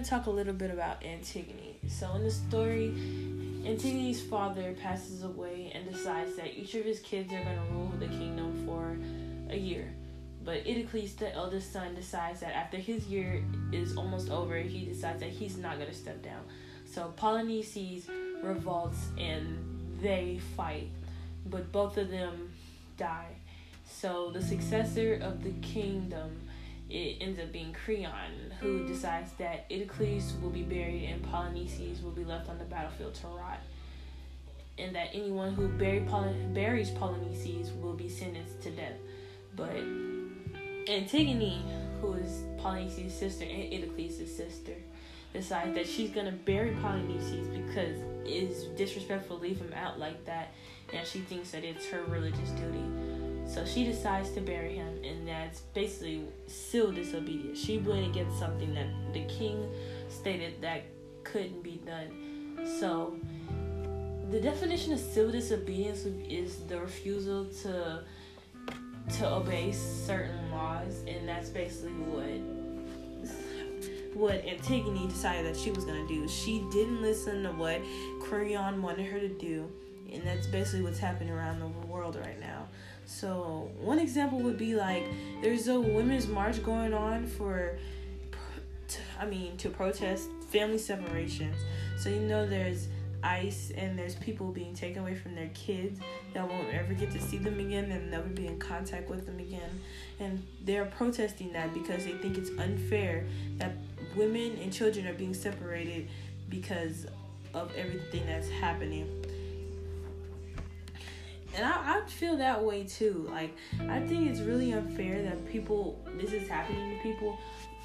going to talk a little bit about Antigone. So, in the story, Antigone's father passes away and decides that each of his kids are going to rule the kingdom for a year. But Eteocles, the eldest son, decides that after his year is almost over, he decides that he's not going to step down. So Polynices revolts and they fight, but both of them die. So the successor of the kingdom it ends up being Creon, who hmm. decides that Eteocles will be buried and Polynices will be left on the battlefield to rot. And that anyone who bury Poly- buries Polynices will be sentenced to death. But Antigone, who is Polynices' sister and Eteocles' sister, decides that she's gonna bury Polynices because it's disrespectful to leave him out like that, and she thinks that it's her religious duty. So she decides to bury him, and that's basically civil disobedience. She went against something that the king stated that couldn't be done. So the definition of civil disobedience is the refusal to to obey certain laws, and that's basically what what Antigone decided that she was gonna do. She didn't listen to what Creon wanted her to do, and that's basically what's happening around the world right now. So one example would be like there's a women's march going on for, I mean, to protest family separations. So you know there's ICE and there's people being taken away from their kids that won't ever get to see them again and never be in contact with them again. And they're protesting that because they think it's unfair that women and children are being separated because of everything that's happening. And I, I feel that way too. Like, I think it's really unfair that people, this is happening to people.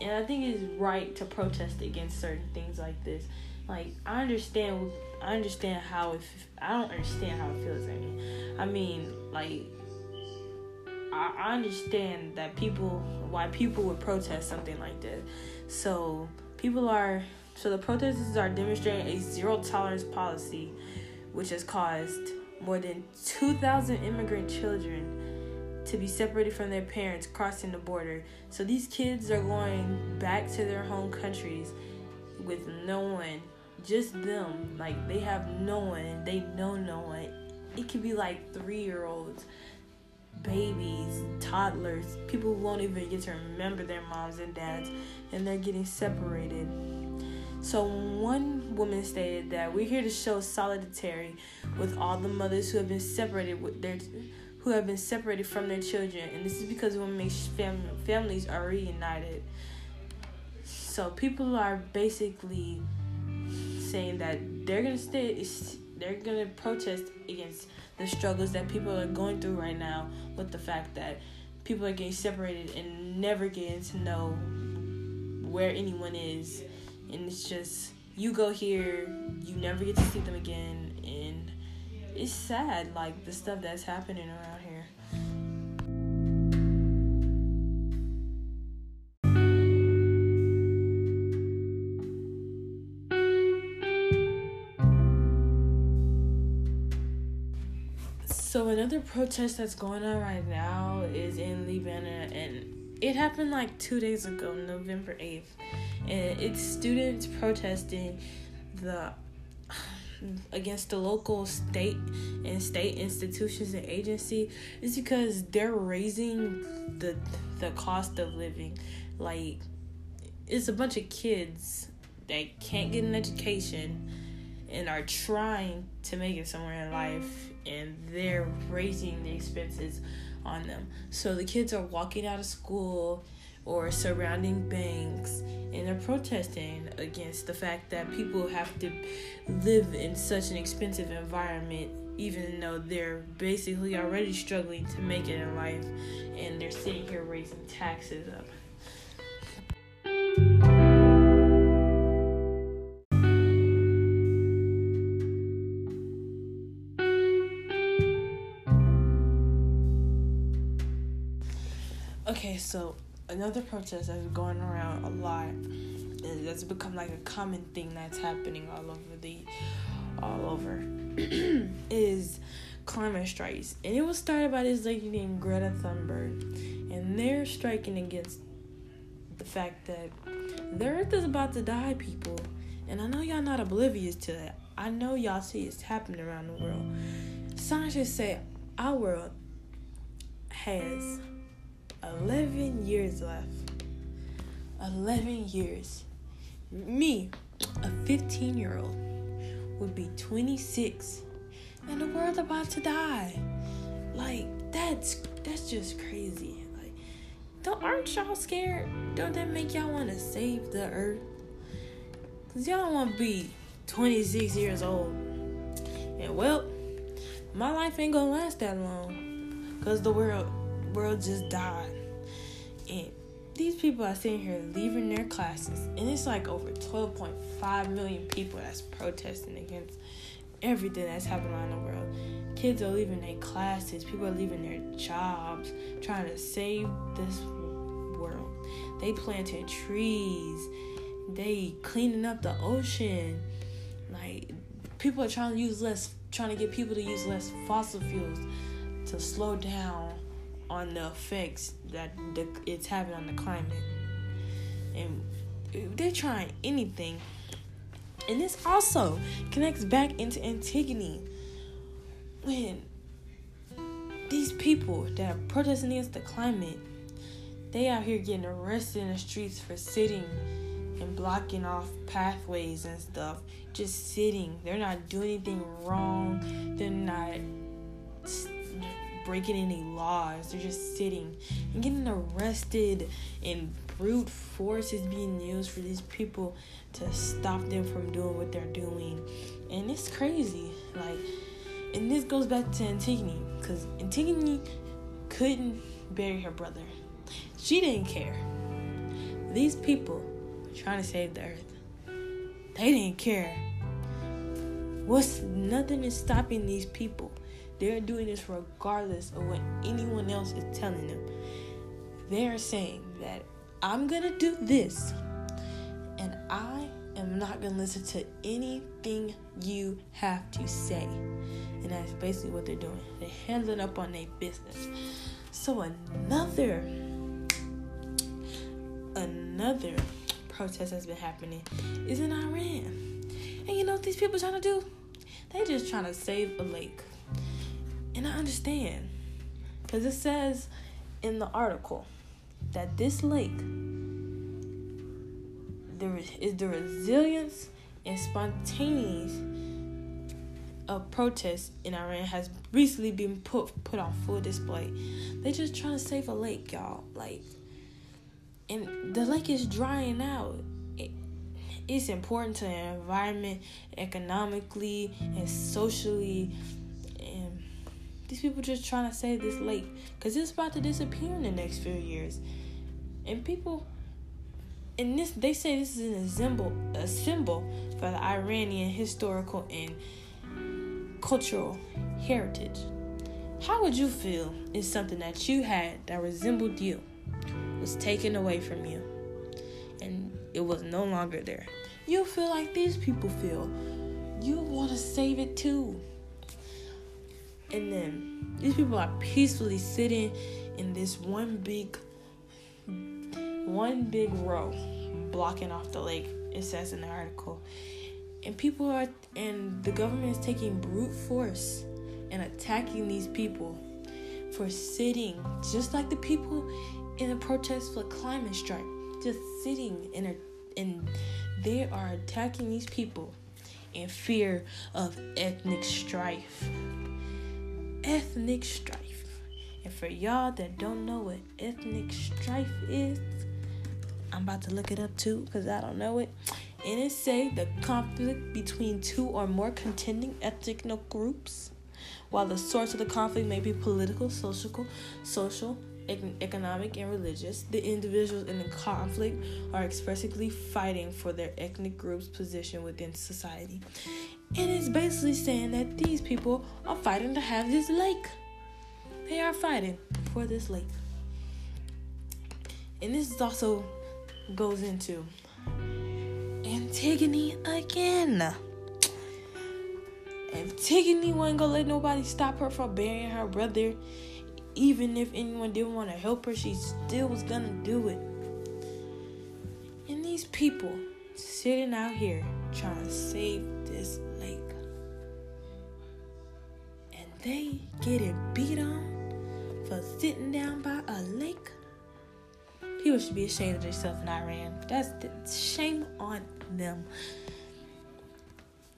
And I think it's right to protest against certain things like this. Like, I understand, I understand how it, I don't understand how it feels. I mean, I mean, like, I, I understand that people, why people would protest something like this. So people are so the protesters are demonstrating a zero tolerance policy, which has caused more than 2,000 immigrant children to be separated from their parents crossing the border. So these kids are going back to their home countries with no one, just them. Like they have no one, they know no one. It could be like three year olds babies, toddlers, people who won't even get to remember their moms and dads, and they're getting separated. So, one woman stated that we're here to show solidarity with all the mothers who have been separated with their who have been separated from their children, and this is because women make fam- families are reunited. So, people are basically saying that they're gonna stay, they're gonna protest against the struggles that people are going through right now with the fact that people are getting separated and never getting to know where anyone is and it's just you go here you never get to see them again and it's sad like the stuff that's happening around here. So another protest that's going on right now is in Lebanon, and it happened like two days ago, November eighth, and it's students protesting the against the local state and state institutions and agency is because they're raising the the cost of living like it's a bunch of kids that can't get an education and are trying to make it somewhere in life and they're raising the expenses on them. So the kids are walking out of school or surrounding banks and they're protesting against the fact that people have to live in such an expensive environment even though they're basically already struggling to make it in life and they're sitting here raising taxes up. Another protest that's going around a lot and that's become like a common thing that's happening all over the all over is climate strikes. And it was started by this lady named Greta Thunberg. And they're striking against the fact that The earth is about to die, people. And I know y'all not oblivious to that. I know y'all see it's happening around the world. Scientists say our world has 11 years left. 11 years. Me, a 15 year old, would be 26 and the world about to die. Like that's that's just crazy. Like don't aren't y'all scared? Don't that make y'all want to save the earth? Cause y'all don't want to be 26 years old. And well, my life ain't gonna last that long. Cause the world world just died. And these people are sitting here leaving their classes. And it's like over 12.5 million people that's protesting against everything that's happening around the world. Kids are leaving their classes, people are leaving their jobs, trying to save this world. They planted trees, they cleaning up the ocean. Like people are trying to use less trying to get people to use less fossil fuels to slow down on the effects that the, it's having on the climate. And they're trying anything and this also connects back into Antigone. When these people that are protesting against the climate, they out here getting arrested in the streets for sitting and blocking off pathways and stuff. Just sitting. They're not doing anything wrong. They're not breaking any laws. They're just sitting and getting arrested and brute force is being used for these people to stop them from doing what they're doing. And it's crazy. Like, and this goes back to Antigone, because Antigone couldn't bury her brother. She didn't care. These people trying to save the earth. They didn't care. What's nothing is stopping these people. They're doing this regardless of what anyone else is telling them. They're saying that I'm gonna do this, and I am not gonna listen to anything you have to say. And that's basically what they're doing. They're handling up on their business. So another another protest that's been happening is in Iran. And you know what these people trying to do? They just trying to save a lake. And I understand. Because it says in the article that this lake there is the resilience and spontaneous uh, of protests in Iran has recently been put put on full display. They just trying to save a lake, y'all. Like, and the lake is drying out. It, it's important to the environment, economically and socially. These people just trying to save this lake because it's about to disappear in the next few years and people and this they say this is an symbol a symbol for the Iranian historical and cultural heritage. How would you feel if something that you had that resembled you was taken away from you and it was no longer there? You feel like these people feel. You want to save it too. And then these people are peacefully sitting in this one big one big row blocking off the lake, it says in the article. And people are, and the government is taking brute force and attacking these people for sitting, just like the people in the protest for climate strike, just sitting in a, and they are attacking these people in fear of ethnic strife. Ethnic strife. And for y'all that don't know what ethnic strife is, I'm about to look it up too because I don't know it. And it say the conflict between two or more contending ethnic groups. While the source of the conflict may be political, social, social, economic, and religious, the individuals in the conflict are expressly fighting for their ethnic group's position within society. And it's basically saying that these people are fighting to have this lake. They are fighting for this lake. And this is also goes into Antigone again. Antigone wasn't gonna let nobody stop her from burying her brother. Even if anyone didn't want to help her, she still was gonna do it. And these people sitting out here trying to save this they get it beat on for sitting down by a lake. People should be ashamed of themselves in Iran. That's, that's shame on them.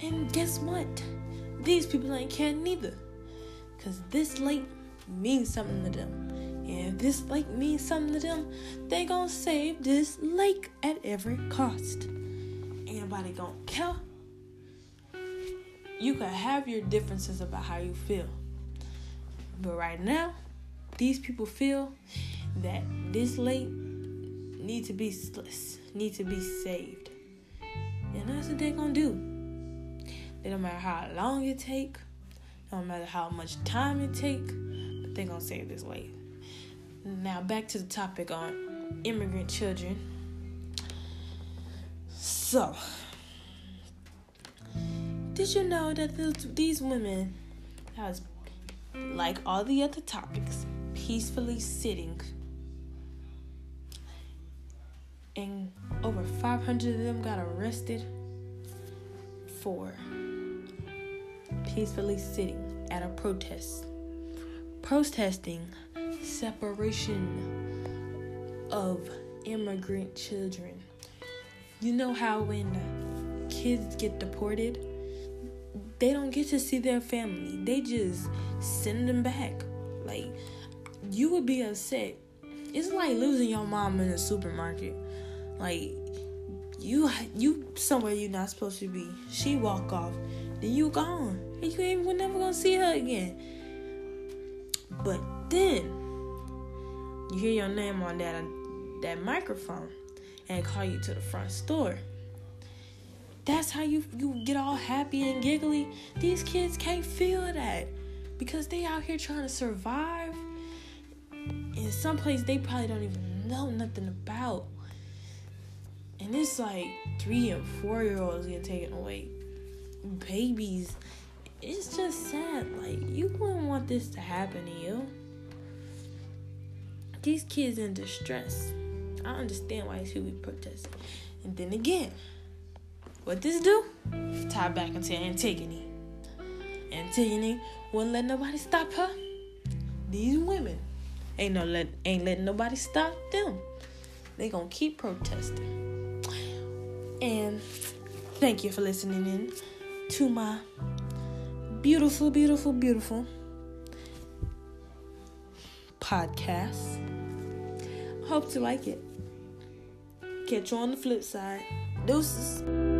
And guess what? These people ain't care neither. Because this lake means something to them. And if this lake means something to them, they gonna save this lake at every cost. Ain't nobody gonna care. You can have your differences about how you feel. But right now, these people feel that this lake need to be need to be saved. And that's what they're gonna do. It don't matter how long it take, no matter how much time it take, but they're gonna save this lake. Now back to the topic on immigrant children. So, did you know that these women, like all the other topics, peacefully sitting, and over 500 of them got arrested for peacefully sitting at a protest, protesting separation of immigrant children. You know how when kids get deported, they don't get to see their family. They just send them back. Like you would be upset. It's like losing your mom in a supermarket. Like you you somewhere you're not supposed to be. She walk off, then you gone. And you ain't we're never gonna see her again. But then you hear your name on that that microphone and call you to the front store. That's how you you get all happy and giggly. These kids can't feel that because they out here trying to survive in some place they probably don't even know nothing about. And it's like three and four year olds get taken away. Babies. It's just sad. Like you wouldn't want this to happen to you these kids in distress. I understand why he would protest. And then again, what this do? Tie back into Antigone. Antigone wouldn't let nobody stop her. These women ain't no let ain't letting nobody stop them. They gonna keep protesting. And thank you for listening in to my beautiful, beautiful, beautiful podcast. Hope to like it. Catch you on the flip side. Deuces.